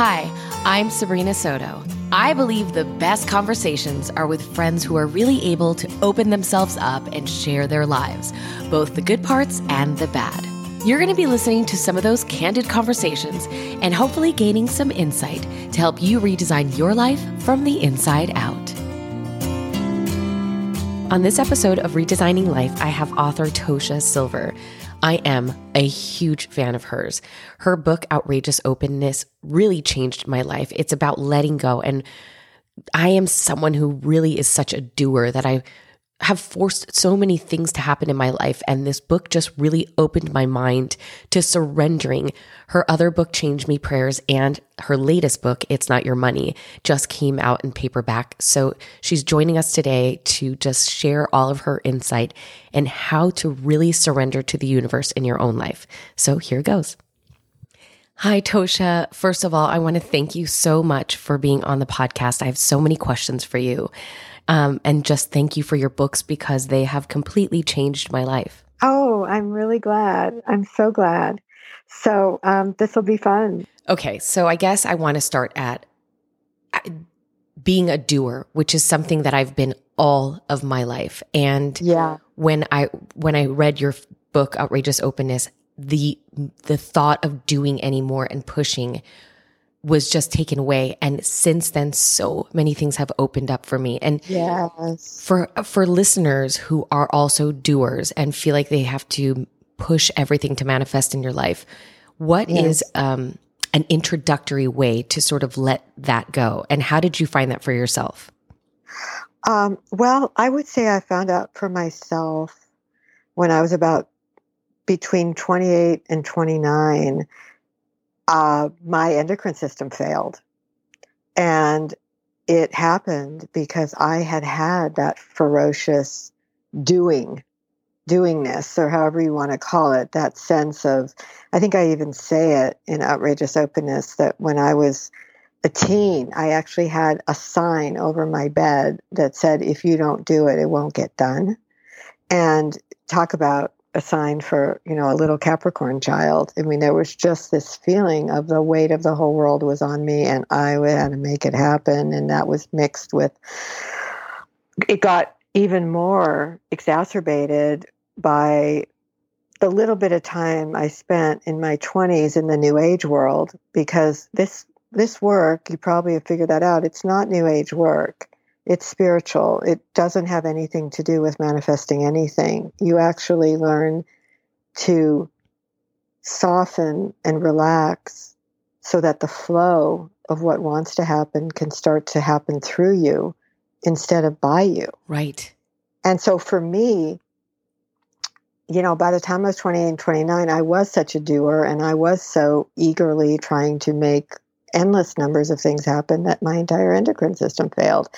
Hi, I'm Sabrina Soto. I believe the best conversations are with friends who are really able to open themselves up and share their lives, both the good parts and the bad. You're going to be listening to some of those candid conversations and hopefully gaining some insight to help you redesign your life from the inside out. On this episode of Redesigning Life, I have author Tosha Silver. I am a huge fan of hers. Her book, Outrageous Openness, really changed my life. It's about letting go. And I am someone who really is such a doer that I have forced so many things to happen in my life. And this book just really opened my mind to surrendering. Her other book, Change Me Prayers, and her latest book, It's Not Your Money, just came out in paperback. So she's joining us today to just share all of her insight and how to really surrender to the universe in your own life. So here goes. Hi, Tosha. First of all, I want to thank you so much for being on the podcast. I have so many questions for you. Um, and just thank you for your books because they have completely changed my life. Oh, I'm really glad. I'm so glad. So um, this will be fun. Okay, so I guess I want to start at being a doer, which is something that I've been all of my life. And yeah, when I when I read your book, Outrageous Openness, the the thought of doing anymore and pushing was just taken away and since then so many things have opened up for me and yes. for for listeners who are also doers and feel like they have to push everything to manifest in your life what yes. is um, an introductory way to sort of let that go and how did you find that for yourself um, well i would say i found out for myself when i was about between 28 and 29 uh, my endocrine system failed. And it happened because I had had that ferocious doing, doingness, or however you want to call it, that sense of, I think I even say it in Outrageous Openness that when I was a teen, I actually had a sign over my bed that said, if you don't do it, it won't get done. And talk about a sign for you know a little capricorn child. I mean there was just this feeling of the weight of the whole world was on me and i had to make it happen. And that was mixed with it got even more exacerbated by the little bit of time i spent in my 20s in the new age world because this this work you probably have figured that out it's not new age work it's spiritual. It doesn't have anything to do with manifesting anything. You actually learn to soften and relax so that the flow of what wants to happen can start to happen through you instead of by you. Right. And so for me, you know, by the time I was 28 and 29, I was such a doer and I was so eagerly trying to make endless numbers of things happen that my entire endocrine system failed.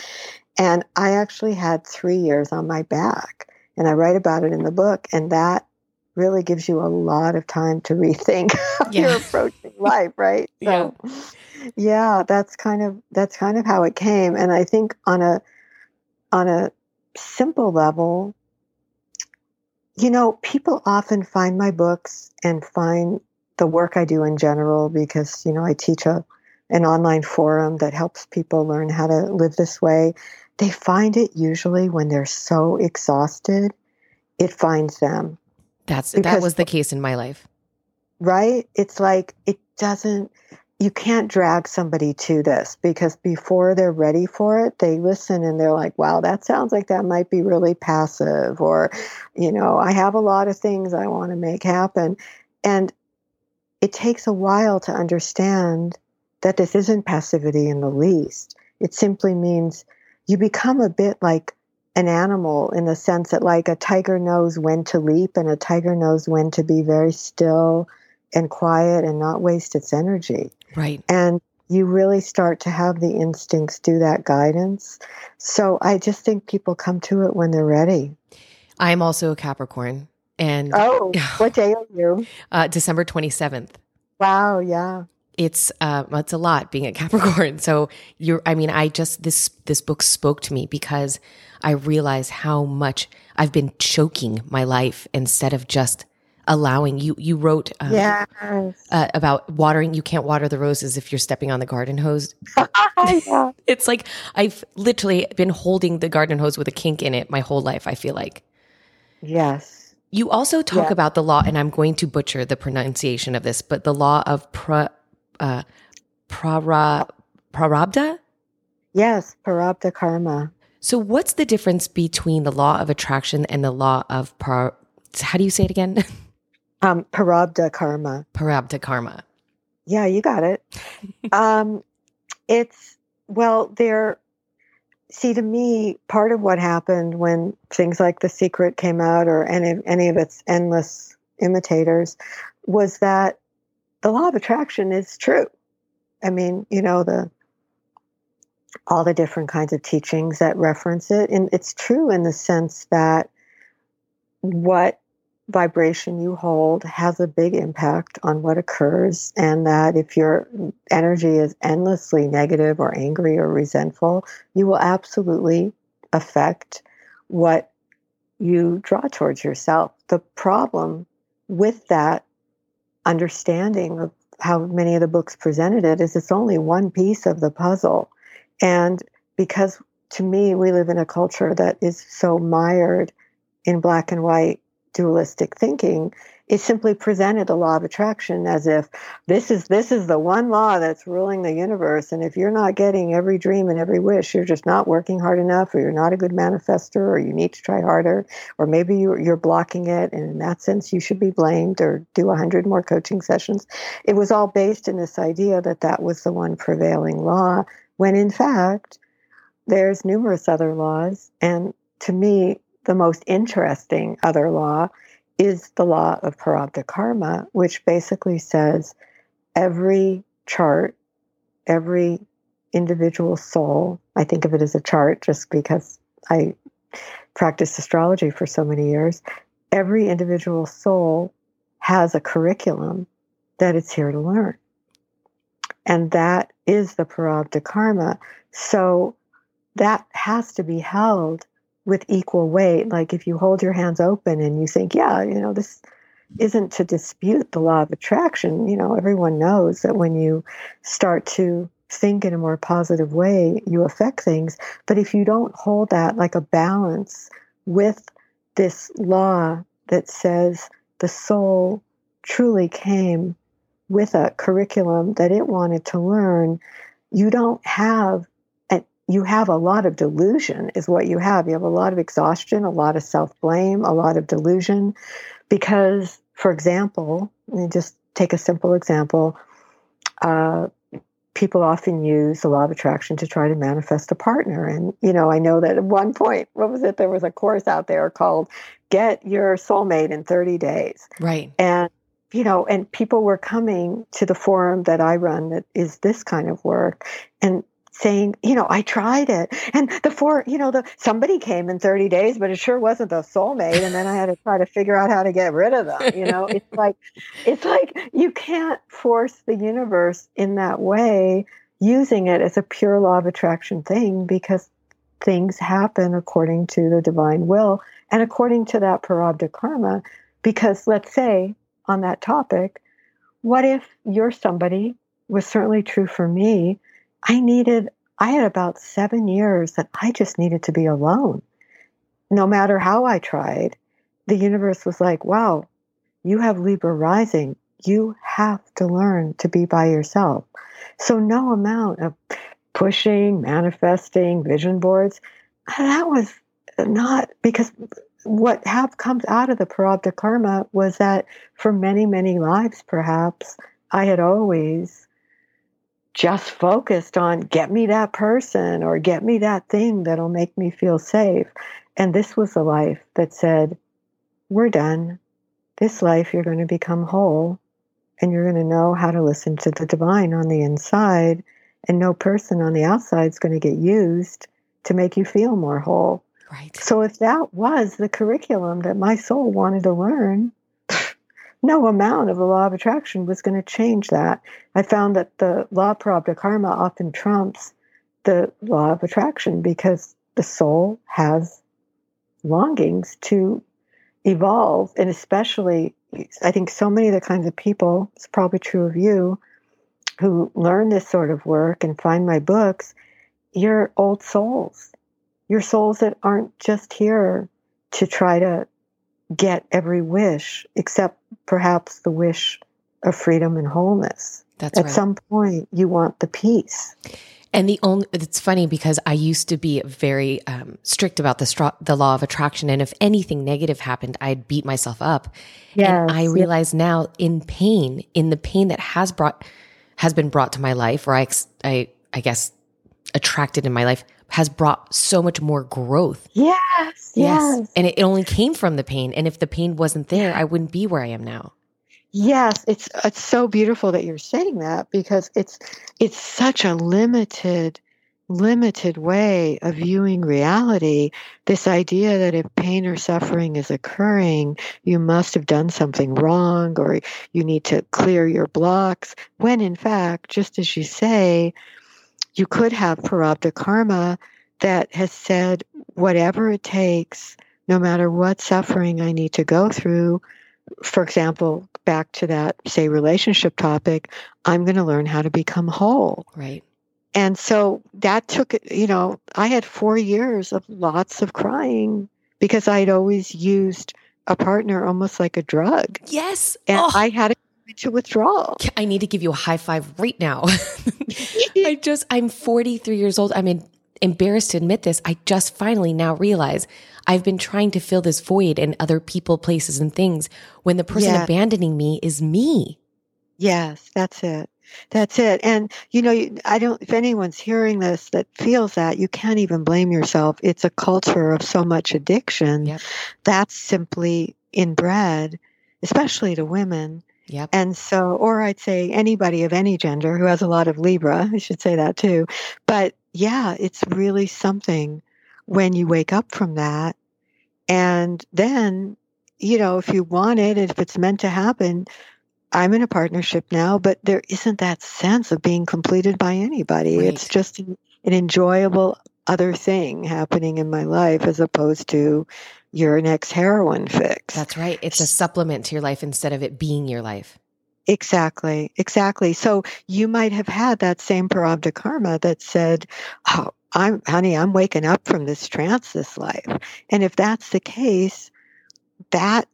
And I actually had three years on my back. And I write about it in the book. And that really gives you a lot of time to rethink how yeah. you're approaching life, right? So yeah. yeah, that's kind of that's kind of how it came. And I think on a on a simple level, you know, people often find my books and find the work I do in general because, you know, I teach a an online forum that helps people learn how to live this way. They find it usually when they're so exhausted, it finds them. That's because, that was the case in my life. Right? It's like it doesn't you can't drag somebody to this because before they're ready for it, they listen and they're like, wow, that sounds like that might be really passive. Or, you know, I have a lot of things I want to make happen. And it takes a while to understand that this isn't passivity in the least. It simply means you become a bit like an animal in the sense that, like, a tiger knows when to leap and a tiger knows when to be very still and quiet and not waste its energy. Right. And you really start to have the instincts do that guidance. So I just think people come to it when they're ready. I'm also a Capricorn. And oh, what day are you? Uh, December 27th. Wow, yeah it's uh it's a lot being a capricorn so you're i mean i just this this book spoke to me because i realize how much i've been choking my life instead of just allowing you you wrote uh, Yes. uh, about watering you can't water the roses if you're stepping on the garden hose yeah. it's like i've literally been holding the garden hose with a kink in it my whole life i feel like Yes. you also talk Yeah. about the law and i'm going to butcher the pronunciation of this but the law of pra, uh, prara, prarabdha Yes. Prarabdha karma. so what's the difference between the law of attraction and the law of par how do you say it again Um, Prarabdha karma. prarabdha karma Yeah, you got it. um, it's well, there. See, to me, part of what happened when things like The Secret came out, or any any of its endless imitators, was that the law of attraction is true. I mean, you know the all the different kinds of teachings that reference it, and it's true in the sense that what vibration you hold has a big impact on what occurs, and that if your energy is endlessly negative or angry or resentful, you will absolutely affect what you draw towards yourself. The problem with that understanding of how many of the books presented it is it's only one piece of the puzzle. And because to me, we live in a culture that is so mired in black and white dualistic thinking, it simply presented the law of attraction as if this is this is the one law that's ruling the universe and if you're not getting every dream and every wish you're just not working hard enough or you're not a good manifester or you need to try harder or maybe you're, you're blocking it and in that sense you should be blamed or do 100 more coaching sessions. It was all based in this idea that that was the one prevailing law when in fact there's numerous other laws and to me the most interesting other law is the law of Prarabdha Karma, which basically says every chart, every individual soul, I think of it as a chart just because I practiced astrology for so many years, every individual soul has a curriculum that it's here to learn. And that is the Prarabdha Karma. So that has to be held with equal weight. Like if you hold your hands open and you think, yeah, you know, this isn't to dispute the law of attraction. You know, everyone knows that when you start to think in a more positive way, you affect things. But if you don't hold that like a balance with this law that says the soul truly came with a curriculum that it wanted to learn, you don't have you have a lot of delusion is what you have. You have a lot of exhaustion a lot of self-blame a lot of delusion because for example let me just take a simple example uh, people often use the law of attraction to try to manifest a partner. And you know i know that at one point what was it? There was a course out there called get your soulmate in 30 days. Right. And you know and people were coming to the forum that i run that is this kind of work. And saying, you know, I tried it. And the four, you know, the somebody came in 30 days, but it sure wasn't the soulmate. And then I had to try to figure out how to get rid of them. You know, it's like it's like you can't force the universe in that way using it as a pure law of attraction thing because things happen according to the divine will and according to that prarabdha karma. Because let's say on that topic, what if you're somebody was certainly true for me I needed, I had about seven years that I just needed to be alone. No matter how I tried, the universe was like, wow, you have Libra rising. You have to learn to be by yourself. So, no amount of pushing, manifesting, vision boards, that was not because what have comes out of the Prarabdha Karma was that for many, many lives, perhaps, I had always just focused on get me that person or get me that thing that'll make me feel safe. And this was a life that said, we're done. This life, you're going to become whole and you're going to know how to listen to the divine on the inside. And no person on the outside is going to get used to make you feel more whole. Right. So if that was the curriculum that my soul wanted to learn, no amount of the law of attraction was going to change that. I found that the law prarabdha karma often trumps the law of attraction because the soul has longings to evolve. And especially, I think so many of the kinds of people, it's probably true of you, who learn this sort of work and find my books, you're old souls. You're souls that aren't just here to try to get every wish, except perhaps the wish of freedom and wholeness. That's At right. some point, you want the peace. And the only it's funny because I used to be very um, strict about the stra- the law of attraction, and if anything negative happened, I'd beat myself up. and I Yes, realize now, in pain, in the pain that has brought has been brought to my life, or I ex- I I guess attracted in my life, has brought so much more growth. Yes, yes, and it, it only came from the pain. And if the pain wasn't there, I wouldn't be where I am now. yes. It's it's so beautiful that you're saying that because it's it's such a limited limited way of viewing reality. This idea that if pain or suffering is occurring, you must have done something wrong or you need to clear your blocks. When in fact, just as you say, you could have prarabdha karma that has said, whatever it takes, no matter what suffering I need to go through, for example, back to that, say, relationship topic, I'm going to learn how to become whole. Right. And so that took, you know, I had four years of lots of crying because I'd always used a partner almost like a drug. Yes. And Oh, I had to withdrawal. I need to give you a high five right now. I just, I'm 43 years old. I'm in, embarrassed to admit this. I just finally now realize I've been trying to fill this void in other people, places, and things when the person Yeah. abandoning me is me. Yes, that's it. That's it. And you know, I don't if anyone's hearing this that feels that, you can't even blame yourself. It's a culture of so much addiction. Yep. That's simply inbred, especially to women. Yep. And so or I'd say anybody of any gender who has a lot of Libra, I should say that too. But yeah, it's really something when you wake up from that and then you know, if you want it, if it's meant to happen, I'm in a partnership now, but there isn't that sense of being completed by anybody. It's just an, an enjoyable other thing happening in my life as opposed to your next heroin fix. That's right. It's a supplement to your life instead of it being your life. Exactly, exactly. So you might have had that same prarabdha karma that said, "Oh, I'm honey, I'm waking up from this trance this life." And if that's the case, that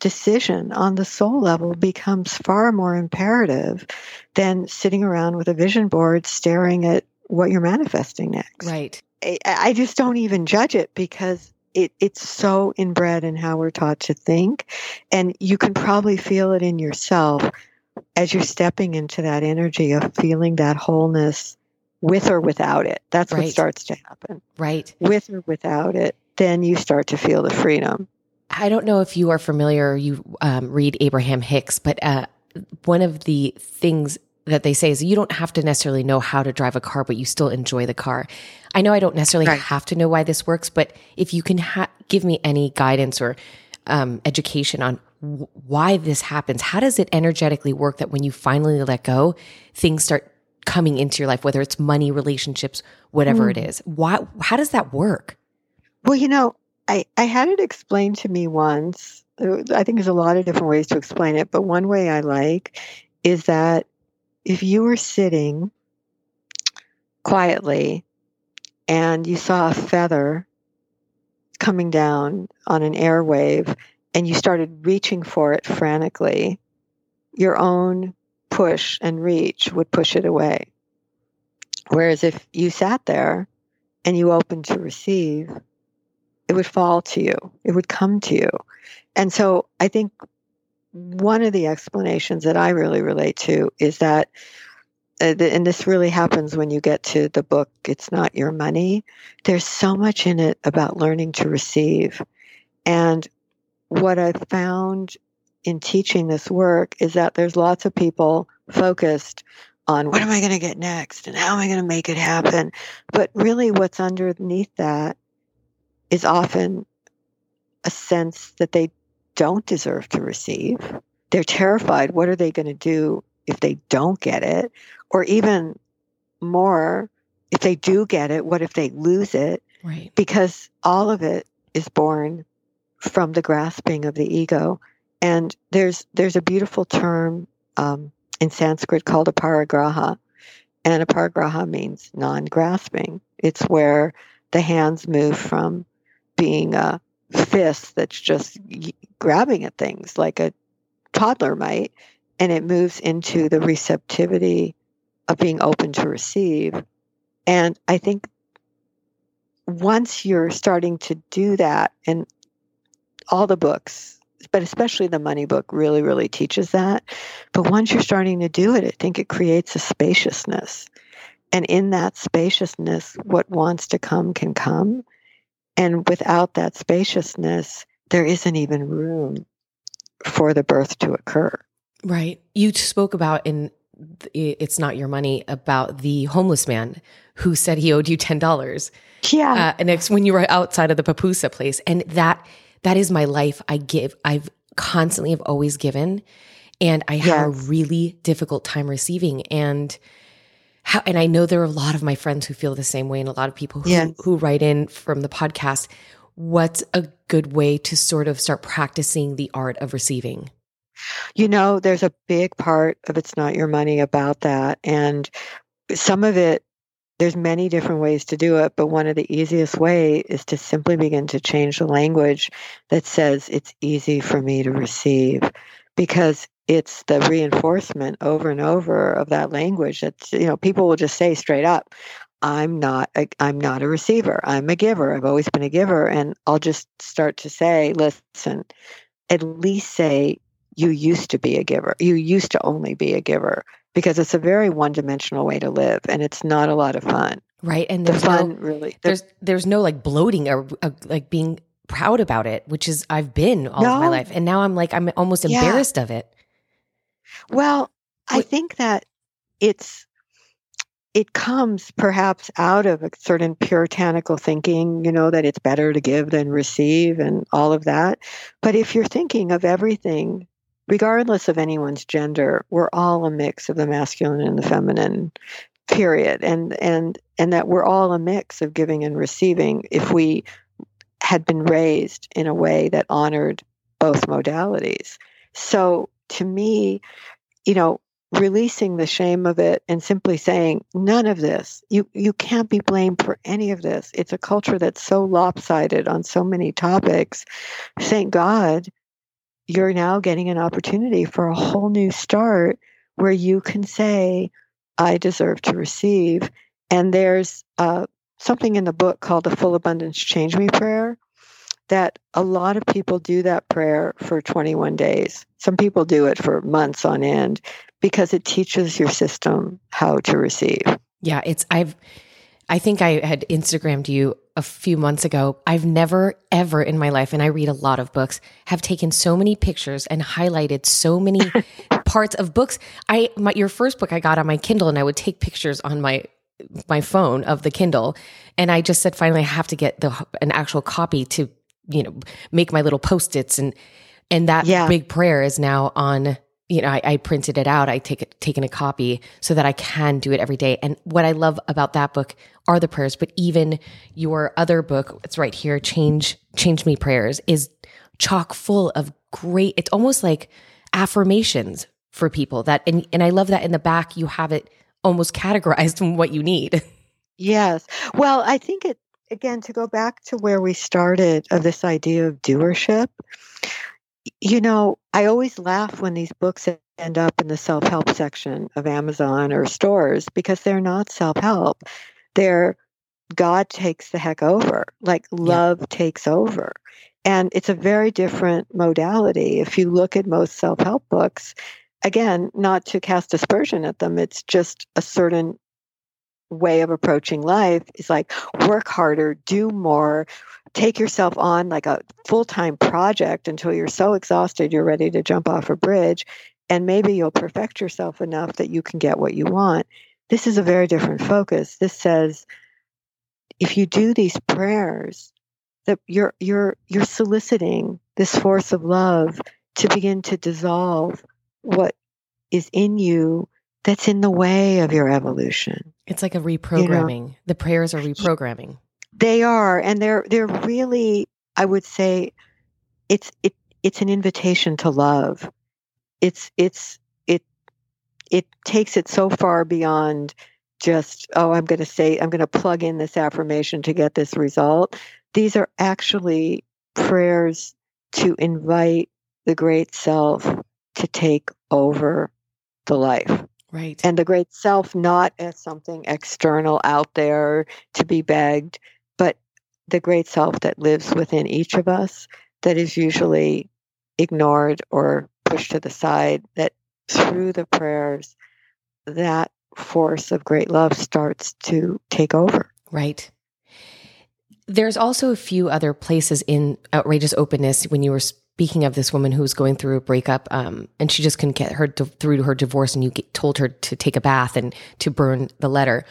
decision on the soul level becomes far more imperative than sitting around with a vision board staring at what you're manifesting next. Right. I, I just don't even judge it because it, it's so inbred in how we're taught to think. And you can probably feel it in yourself as you're stepping into that energy of feeling that wholeness with or without it. That's what Right. starts to happen. Right. With or without it, then you start to feel the freedom. I don't know if you are familiar you um, read Abraham Hicks, but uh, one of the things that they say is you don't have to necessarily know how to drive a car, but you still enjoy the car. I know I don't necessarily Right. have to know why this works, but if you can ha- give me any guidance or um, education on w- why this happens, how does it energetically work that when you finally let go, things start coming into your life, whether it's money, relationships, whatever it is? Why? How does that work? Well, you know, I, I had it explained to me once. Uh, I think there's a lot of different ways to explain it, but one way I like is that if you were sitting quietly and you saw a feather coming down on an airwave and you started reaching for it frantically, your own push and reach would push it away. Whereas if you sat there and you opened to receive, it would fall to you, it would come to you. And so I think one of the explanations that I really relate to is that, uh, and this really happens when you get to the book, It's Not Your Money. There's so much in it about learning to receive. And what I've found in teaching this work is that there's lots of people focused on what am I going to get next and how am I going to make it happen. But really, what's underneath that is often a sense that they don't deserve to receive. They're terrified. What are they going to do if they don't get it? Or even more, if they do get it, what if they lose it? Right. Because all of it is born from the grasping of the ego. And there's there's a beautiful term um, in Sanskrit called aparigraha, and aparigraha means non-grasping. It's where the hands move from being a fist that's just grabbing at things like a toddler might, and it moves into the receptivity of being open to receive. And I think once you're starting to do that, and all the books, but especially the money book, really, really teaches that. But once you're starting to do it, I think it creates a spaciousness. And in that spaciousness, what wants to come can come. And without that spaciousness, there isn't even room for the birth to occur. Right. You spoke about in It's Not Your Money about the homeless man who said he owed you $10. Yeah. Uh, next, when you were outside of the pupusa place. And that, that is my life. I give, I've constantly have always given. And I have a really difficult time receiving. And how, and I know there are a lot of my friends who feel the same way and a lot of people who, yes. who write in from the podcast. What's a good way to sort of start practicing the art of receiving? You know, there's a big part of It's Not Your Money about that. And some of it there's many different ways to do it, but one of the easiest way is to simply begin to change the language that says it's easy for me to receive because it's the reinforcement over and over of that language that you know people will just say straight up i'm not a, i'm not a receiver. I'm a giver. I've always been a giver. And i'll just start to say listen at least say you used to be a giver. You used to only be a giver. Because it's a very one-dimensional way to live and it's not a lot of fun. Right and there's the fun no, really there's there's no like bloating or uh, like being proud about it which is i've been all no. of my life and now i'm like i'm almost embarrassed yeah. of it well i think that it's it comes perhaps out of a certain puritanical thinking, you know, that it's better to give than receive and all of that. But if you're thinking of everything regardless of anyone's gender, we're all a mix of the masculine and the feminine period. And and and that we're all a mix of giving and receiving if we had been raised in a way that honored both modalities. So to me you know releasing the shame of it and simply saying none of this. You you can't be blamed for any of this. It's a culture that's so lopsided on so many topics. Thank god you're now getting an opportunity for a whole new start where you can say, I deserve to receive. And there's uh, something in the book called the Full Abundance Change Me prayer that a lot of people do that prayer for 21 days. Some people do it for months on end because it teaches your system how to receive. Yeah, it's, I've, I think I had Instagrammed you a few months ago. I've never, ever in my life, and I read a lot of books, have taken so many pictures and highlighted so many parts of books. I, my, your first book I got on my Kindle, and I would take pictures on my my phone of the Kindle, and I just said finally I have to get the an actual copy to you know make my little post its and and that yeah. big prayer is now on you know, I, I, printed it out. I take it, taken a copy so that I can do it every day. And what I love about that book are the prayers, but even your other book, it's right here, Change, Change Me Prayers is chock full of great, it's almost like affirmations for people that, and, and I love that in the back, you have it almost categorized in what you need. Yes. Well, I think it, again, to go back to where we started of this idea of doership, you know, I always laugh when these books end up in the self help section of Amazon or stores because they're not self help. They're God takes the heck over, like love yeah. takes over. And it's a very different modality. If you look at most self help books, again, not to cast aspersion at them, it's just a certain way of approaching life is like work harder, do more, take yourself on like a full time project until you're so exhausted you're ready to jump off a bridge. And maybe you'll perfect yourself enough that you can get what you want. This is a very different focus. This says if you do these prayers, that you're you're you're soliciting this force of love to begin to dissolve what is in you that's in the way of your evolution. It's like a reprogramming. You know? The prayers are reprogramming. They are, and they're they're really, I would say, it's it it's an invitation to love. It's it's it it takes it so far beyond just oh I'm going to say I'm going to plug in this affirmation to get this result. These are actually prayers to invite the great self to take over the life. Right. And the great self not as something external out there to be begged, but the great self that lives within each of us that is usually ignored or pushed to the side, that through the prayers, that force of great love starts to take over. Right. There's also a few other places in outrageous openness when you were speaking of this woman who was going through a breakup um, and she just couldn't get her di- through to her divorce and you get, told her to take a bath and to burn the letter.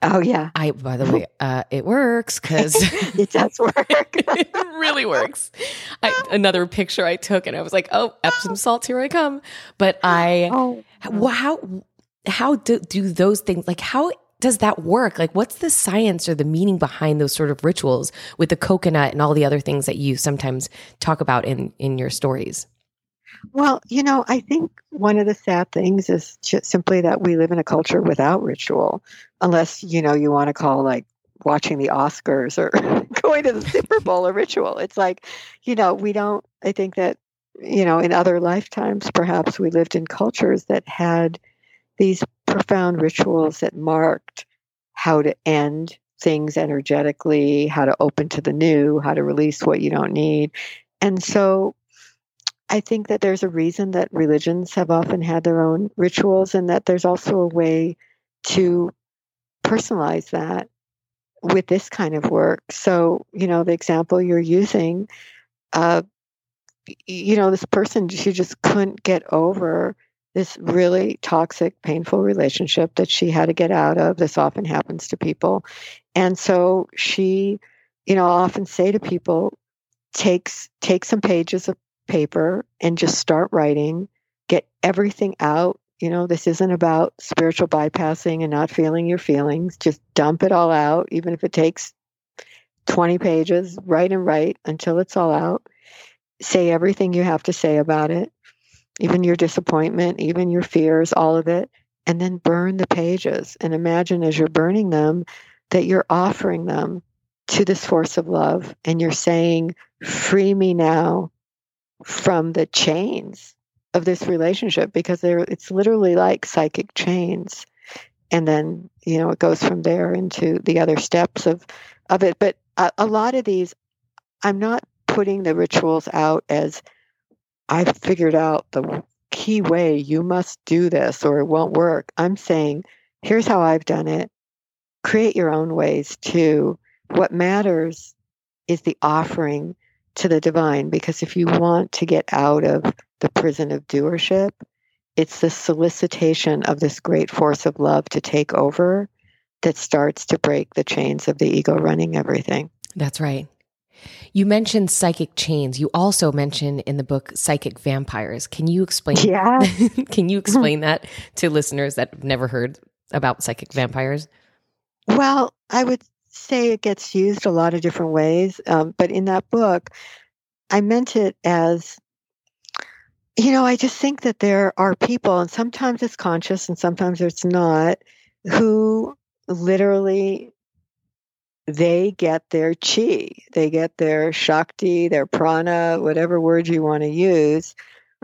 Oh yeah. I by the way uh, it works because it does work. It really works. I, another picture i took and i was like oh epsom salts here i come. But i oh. how how do, do those things like how does that work? Like, what's the science or the meaning behind those sort of rituals with the coconut and all the other things that you sometimes talk about in in your stories? Well, you know, I think one of the sad things is simply that we live in a culture without ritual, unless you know you want to call like watching the Oscars or going to the Super Bowl a ritual. It's like, you know, we don't. I think that you know, in other lifetimes, perhaps we lived in cultures that had these profound rituals that marked how to end things energetically, how to open to the new, how to release what you don't need. And so I think that there's a reason that religions have often had their own rituals, and that there's also a way to personalize that with this kind of work. So, you know, the example you're using, uh, you know, this person, she just couldn't get over this really toxic, painful relationship that she had to get out of. This often happens to people. And so she, you know, I'll often say to people, takes take some pages of paper and just start writing, get everything out. You know, this isn't about spiritual bypassing and not feeling your feelings. Just dump it all out, even if it takes 20 pages, write and write until it's all out. Say everything you have to say about it even your disappointment, even your fears, all of it, and then burn the pages. And imagine as you're burning them that you're offering them to this force of love and you're saying, Free me now from the chains of this relationship because they it's literally like psychic chains. And then, you know, it goes from there into the other steps of, of it. But a, a lot of these, I'm not putting the rituals out as I've figured out the key way you must do this or it won't work. I'm saying, here's how I've done it. Create your own ways too. What matters is the offering to the divine because if you want to get out of the prison of doership, it's the solicitation of this great force of love to take over that starts to break the chains of the ego running everything. That's right. You mentioned psychic chains. You also mention in the book psychic vampires. Can you explain? Yeah. can you explain that to listeners that have never heard about psychic vampires? Well, I would say it gets used a lot of different ways, um, but in that book, I meant it as you know, I just think that there are people, and sometimes it's conscious and sometimes it's not, who literally they get their chi, they get their shakti, their prana, whatever word you want to use,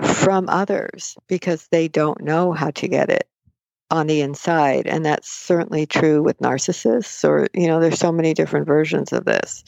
from others because they don't know how to get it on the inside. And that's certainly true with narcissists, or, you know, there's so many different versions of this.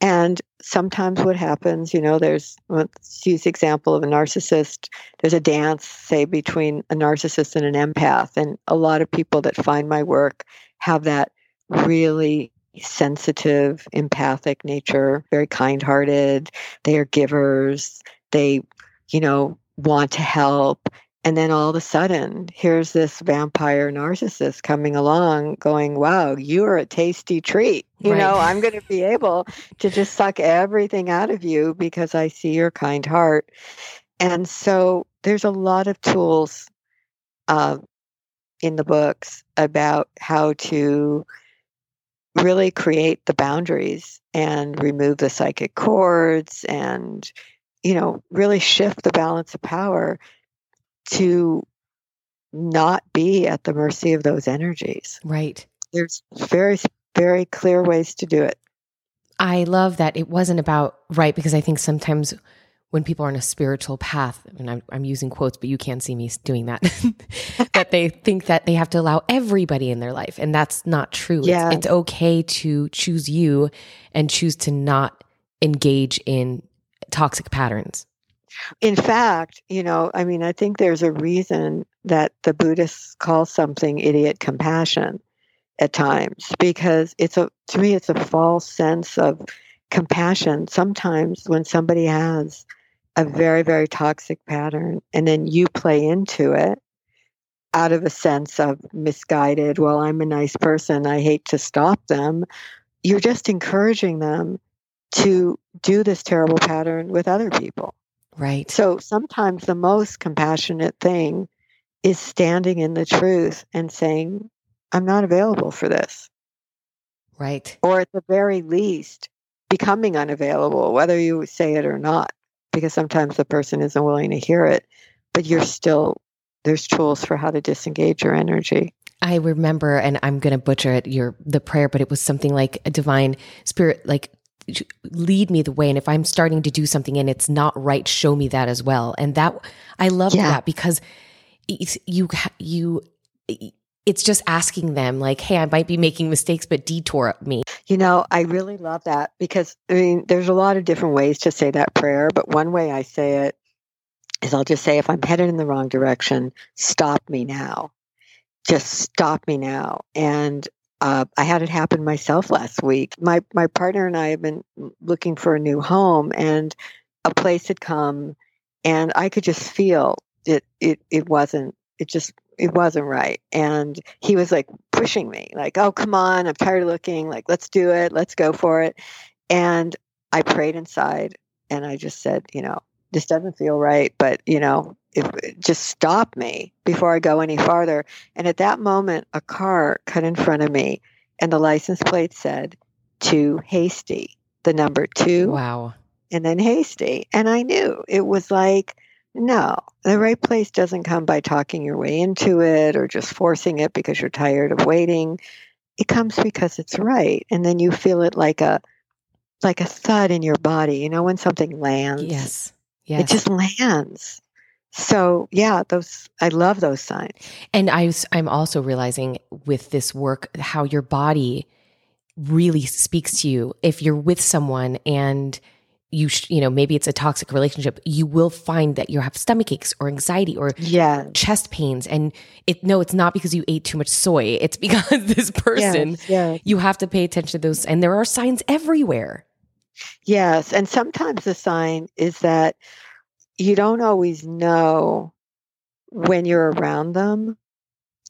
And sometimes what happens, you know, there's, let's use the example of a narcissist. There's a dance, say, between a narcissist and an empath. And a lot of people that find my work have that really sensitive, empathic nature, very kind hearted. They are givers. They, you know, want to help. And then all of a sudden, here's this vampire narcissist coming along going, Wow, you are a tasty treat. You right. know, I'm going to be able to just suck everything out of you because I see your kind heart. And so there's a lot of tools uh, in the books about how to really create the boundaries and remove the psychic cords and you know, really shift the balance of power to not be at the mercy of those energies. Right. There's very, very clear ways to do it. I love that it wasn't about right because I think sometimes when people are on a spiritual path, and I'm, I'm using quotes, but you can't see me doing that, that they think that they have to allow everybody in their life. And that's not true. Yeah. It's, it's okay to choose you and choose to not engage in toxic patterns. In fact, you know, I mean, I think there's a reason that the Buddhists call something idiot compassion at times because it's a to me it's a false sense of compassion sometimes when somebody has a very very toxic pattern and then you play into it out of a sense of misguided well i'm a nice person i hate to stop them you're just encouraging them to do this terrible pattern with other people Right. so sometimes the most compassionate thing is standing in the truth and saying i'm not available for this Right. or at the very least becoming unavailable whether you say it or not because sometimes the person isn't willing to hear it but you're still there's tools for how to disengage your energy I remember, and I'm going to butcher it, your the prayer, but it was something like a divine spirit, like lead me the way. And if I'm starting to do something and it's not right, show me that as well. And that I love Yeah. that because you you it's just asking them like, hey, I might be making mistakes, but detour me. you know i really love that because i mean there's a lot of different ways to say that prayer but one way i say it is i'll just say if i'm headed in the wrong direction stop me now just stop me now and uh, I had it happen myself last week. My my partner and I have been looking for a new home, and a place had come, and I could just feel it. It it wasn't. It just it wasn't right. And he was like pushing me, like, "Oh, come on! I'm tired of looking. Like, let's do it. Let's go for it." And I prayed inside, and I just said, you know, this doesn't feel right, but you know, if just stop me before I go any farther. And at that moment, a car cut in front of me, and the license plate said "Too Hasty," the number two, Wow. and then Hasty. And I knew it was like, no, the right place doesn't come by talking your way into it or just forcing it because you're tired of waiting. It comes because it's right, and then you feel it like a like a thud in your body. You know when something lands. Yes. Yes. It just lands. So yeah, those I love those signs. And I, I'm also realizing with this work how your body really speaks to you. If you're with someone and you, sh- you know, maybe it's a toxic relationship, you will find that you have stomach aches or anxiety or Yeah. chest pains. And it, no, it's not because you ate too much soy. It's because this person, Yes, yes. you have to pay attention to those. And there are signs everywhere. Yes, and sometimes the sign is that you don't always know when you're around them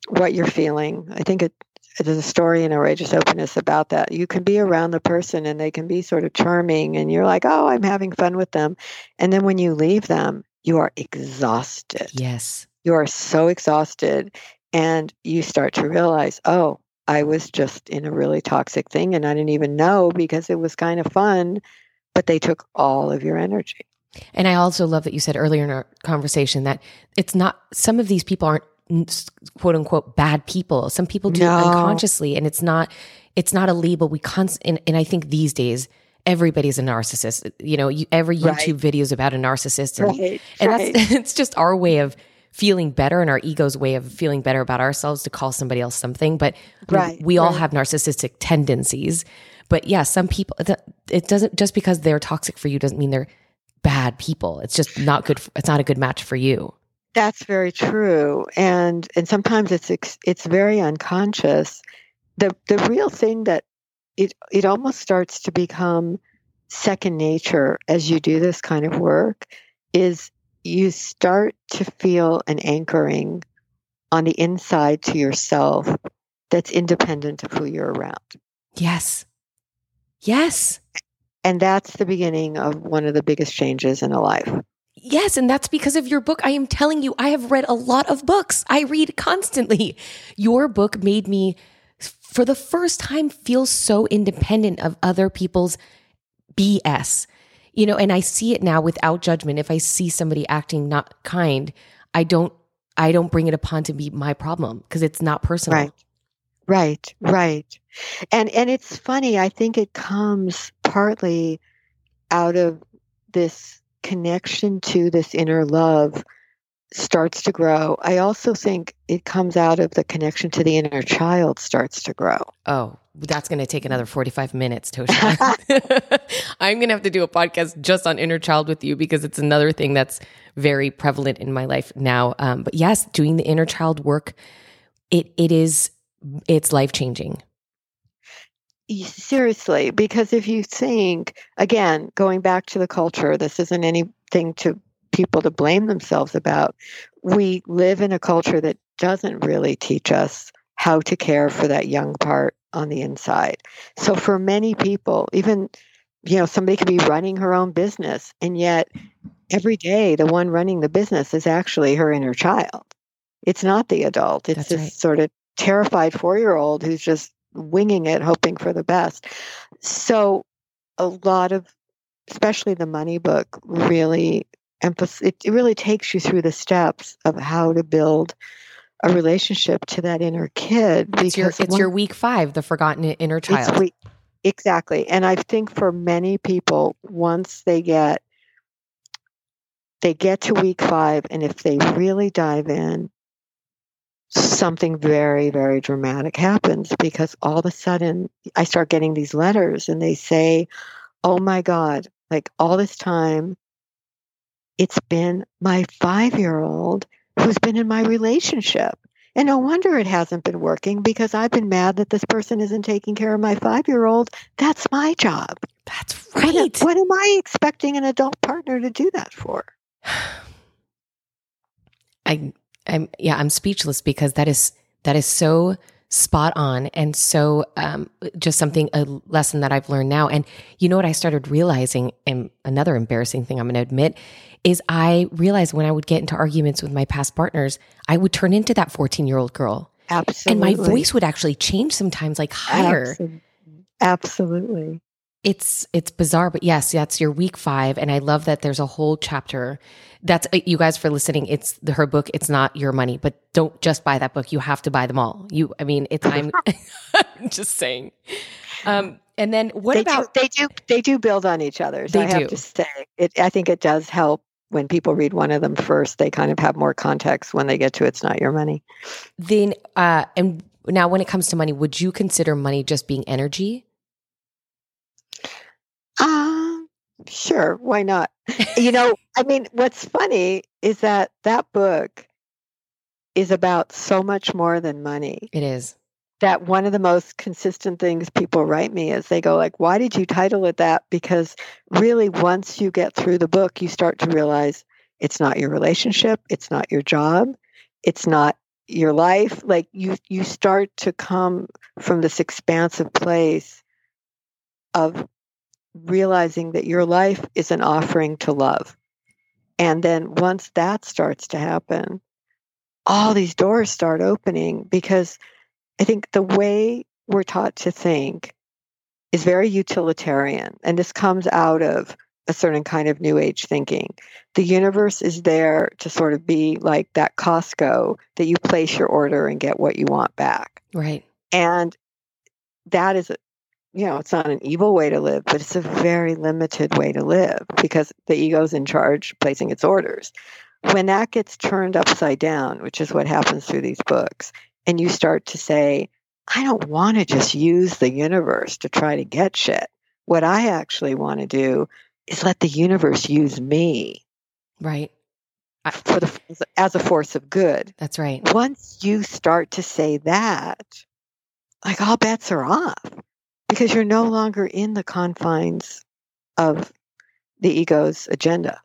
what you're feeling. I think it, there's a story in Outrageous Openness about that. You can be around the person and they can be sort of charming, and you're like, oh, I'm having fun with them. And then when you leave them, you are exhausted. Yes. You are so exhausted, and you start to realize, oh, I was just in a really toxic thing and I didn't even know because it was kind of fun, but they took all of your energy. And I also love that you said earlier in our conversation that it's not, some of these people aren't quote unquote bad people. Some people do No. unconsciously and it's not, it's not a label. We const, and, and I think these days, everybody's a narcissist. You know, you, every Right. YouTube video is about a narcissist. And, Right, and right. that's, it's just our way of feeling better and our ego's way of feeling better about ourselves to call somebody else something. But I mean, Right, we all right. have narcissistic tendencies. But yeah, some people, it doesn't, just because they're toxic for you doesn't mean they're bad people. It's just not good. It's not a good match for you. That's very true, and and sometimes it's it's very unconscious. The the real thing that it it almost starts to become second nature as you do this kind of work is you start to feel an anchoring on the inside to yourself that's independent of who you're around. Yes. Yes. And that's the beginning of one of the biggest changes in a life. Yes. And that's because of your book. I am telling you, I have read a lot of books. I read constantly. Your book made me, for the first time, feel so independent of other people's BS. you know, and I see it now without judgment. If I see somebody acting not kind, I don't, I don't bring it upon to be my problem because it's not personal. Right. Right. Right. And, and it's funny. I think it comes partly out of this connection to this inner love starts to grow. I also think it comes out of the connection to the inner child starts to grow. Oh, that's going to take another 45 minutes, Tosha. I'm going to have to do a podcast just on inner child with you because it's another thing that's very prevalent in my life now. Um, but yes, doing the inner child work, it it is it's life changing. Seriously, because if you think again, going back to the culture, this isn't anything to people to blame themselves about. We live in a culture that doesn't really teach us how to care for that young part on the inside. So for many people, even you know, somebody could be running her own business and yet every day the one running the business is actually her inner child. It's not the adult. It's That's this right. sort of terrified 4-year-old who's just winging it hoping for the best. So a lot of especially the money book really it, it really takes you through the steps of how to build a relationship to that inner kid. It's your, it's one, your week five, the forgotten inner child. Week, exactly. And I think for many people, once they get they get to week five, and if they really dive in, something very, very dramatic happens because all of a sudden I start getting these letters and they say, Oh my God, like all this time it's been my five year old who's been in my relationship. And no wonder it hasn't been working because I've been mad that this person isn't taking care of my five year old. That's my job. That's right. What, what, am I expecting an adult partner to do that for? I, I'm, yeah, I'm speechless because that is, that is so spot on and so um, just something a lesson that i've learned now. And you know what i started realizing and another embarrassing thing i'm going to admit is i realized when i would get into arguments with my past partners i would turn into that 14 year old girl. Absolutely and my voice would actually change sometimes like higher. Absolutely, absolutely. It's it's bizarre but yes that's your week five and i love that there's a whole chapter that's uh, you guys for listening. It's the, her book. It's not your money, but don't just buy that book. You have to buy them all. You, I mean, it's I'm, I'm just saying. Um, and then what they about do, they do they do build on each other. So they I have do. to say it. I think it does help when people read one of them first. They kind of have more context when they get to it's not your money. Then uh, and now when it comes to money, would you consider money just being energy? Um, sure. Why not? you know, I mean, what's funny is that that book is about so much more than money. It is. That one of the most consistent things people write me is they go like, "Why did you title it that?" Because really once you get through the book, you start to realize it's not your relationship, it's not your job, it's not your life. Like you you start to come from this expansive place of realizing that your life is an offering to love. And then once that starts to happen, all these doors start opening because I think the way we're taught to think is very utilitarian. And this comes out of a certain kind of new age thinking. The universe is there to sort of be like that Costco that you place your order and get what you want back. Right. And that is you know, it's not an evil way to live, but it's a very limited way to live because the ego's in charge placing its orders. When that gets turned upside down, which is what happens through these books, and you start to say, I don't want to just use the universe to try to get shit. What I actually want to do is let the universe use me. Right. For the as a force of good. That's right. Once you start to say that, like all bets are off because you're no longer in the confines of the ego's agenda.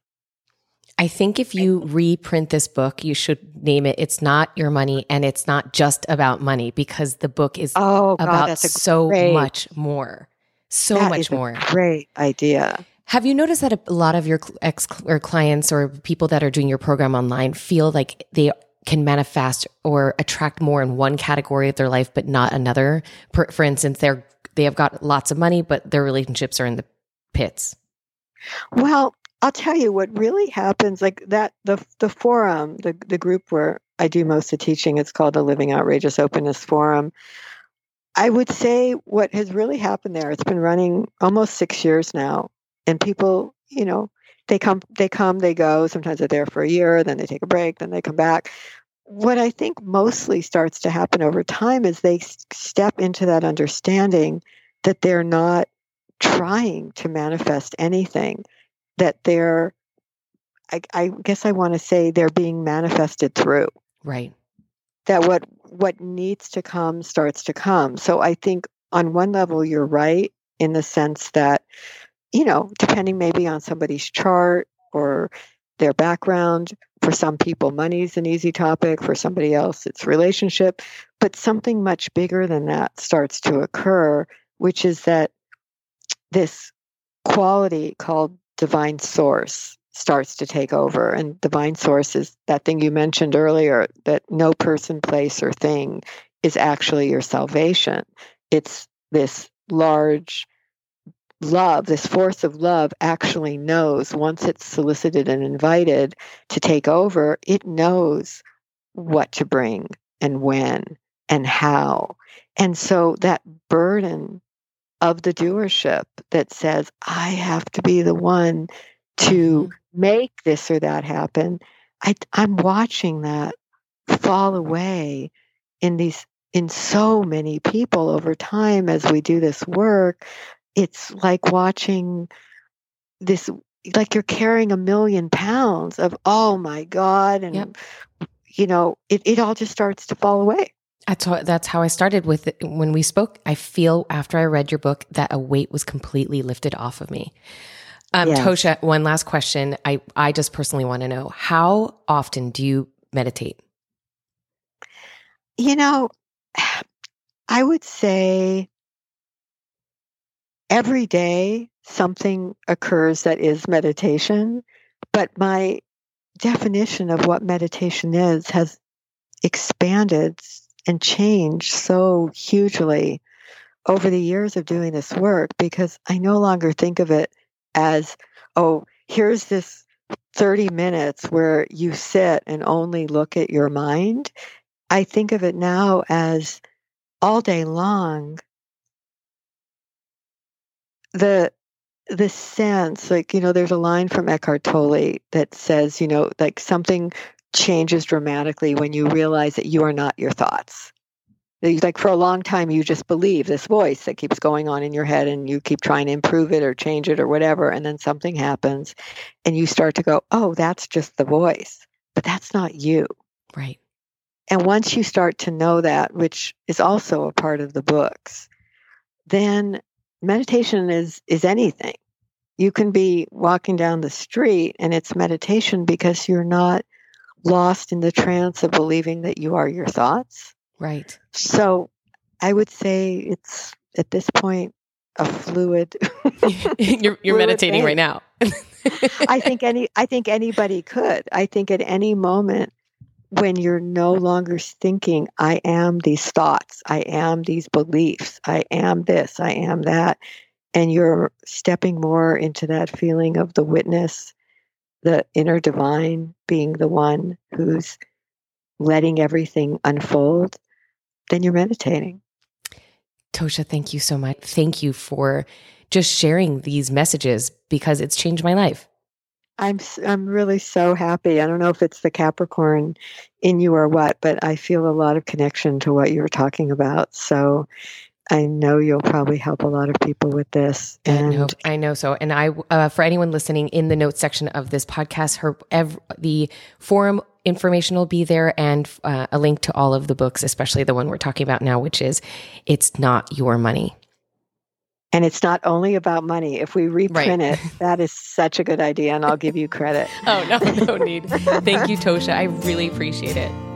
I think if you reprint this book, you should name it It's Not Your Money and It's Not Just About Money because the book is oh, God, about so great, much more. So much more. great idea. Have you noticed that a lot of your ex or clients or people that are doing your program online feel like they can manifest or attract more in one category of their life but not another? For, for instance, they're they have got lots of money, but their relationships are in the pits. Well, I'll tell you what really happens like that the the forum, the the group where I do most of teaching, it's called the Living Outrageous Openness Forum. I would say what has really happened there, it's been running almost 6 years now and people, you know, they come they come, they go, sometimes they're there for a year, then they take a break, then they come back. What I think mostly starts to happen over time is they step into that understanding that they're not trying to manifest anything that they're I, I guess I want to say they're being manifested through. Right. That what what needs to come starts to come. So I think on one level you're right in the sense that, you know, depending maybe on somebody's chart or their background, for some people money is an easy topic, for somebody else it's relationship, but something much bigger than that starts to occur, which is that this quality called divine source starts to take over. And divine source is that thing you mentioned earlier that no person, place, or thing is actually your salvation. It's this large love, this force of love actually knows once it's solicited and invited to take over, it knows what to bring and when and how. And so that burden of the doership that says, I have to be the one to mm-hmm. make this or that happen. I, I'm watching that fall away in these in so many people over time as we do this work. It's like watching this like you're carrying a million pounds of oh my god and yep. you know it, it all just starts to fall away that's how, that's how I started with it. When we spoke, I feel after I read your book that a weight was completely lifted off of me. Um, yes. Tosha, one last question. I, I just personally want to know how often do you meditate? You know, I would say every day something occurs that is meditation, but my definition of what meditation is has expanded and changed so hugely over the years of doing this work because I no longer think of it as, oh, here's this 30 minutes where you sit and only look at your mind. I think of it now as all day long the the sense like you know there's a line from Eckhart Tolle that says you know like something changes dramatically when you realize that you are not your thoughts. Like for a long time, you just believe this voice that keeps going on in your head and you keep trying to improve it or change it or whatever. And then something happens and you start to go, oh, that's just the voice, but that's not you. Right. And once you start to know that, which is also a part of the books, then meditation is is anything. You can be walking down the street and it's meditation because you're not lost in the trance of believing that you are your thoughts. Right. So I would say it's at this point a fluid. you're, you're fluid meditating thing. right now. I think any I think anybody could. I think at any moment when you're no longer thinking, I am these thoughts, I am these beliefs, I am this, I am that, and you're stepping more into that feeling of the witness the inner divine being the one who's letting everything unfold, then you're meditating. Tosha, thank you so much. Thank you for just sharing these messages because it's changed my life. I'm I'm really so happy. I don't know if it's the Capricorn in you or what, but I feel a lot of connection to what you were talking about. So I know you'll probably help a lot of people with this. And I know, I know so. And I, uh, for anyone listening in the notes section of this podcast, her ev- the forum information will be there and uh, a link to all of the books, especially the one we're talking about now, which is "It's Not Your Money." And it's not only about money. If we reprint right. it, that is such a good idea, and I'll give you credit. oh no, no need. Thank you, Tosha. I really appreciate it.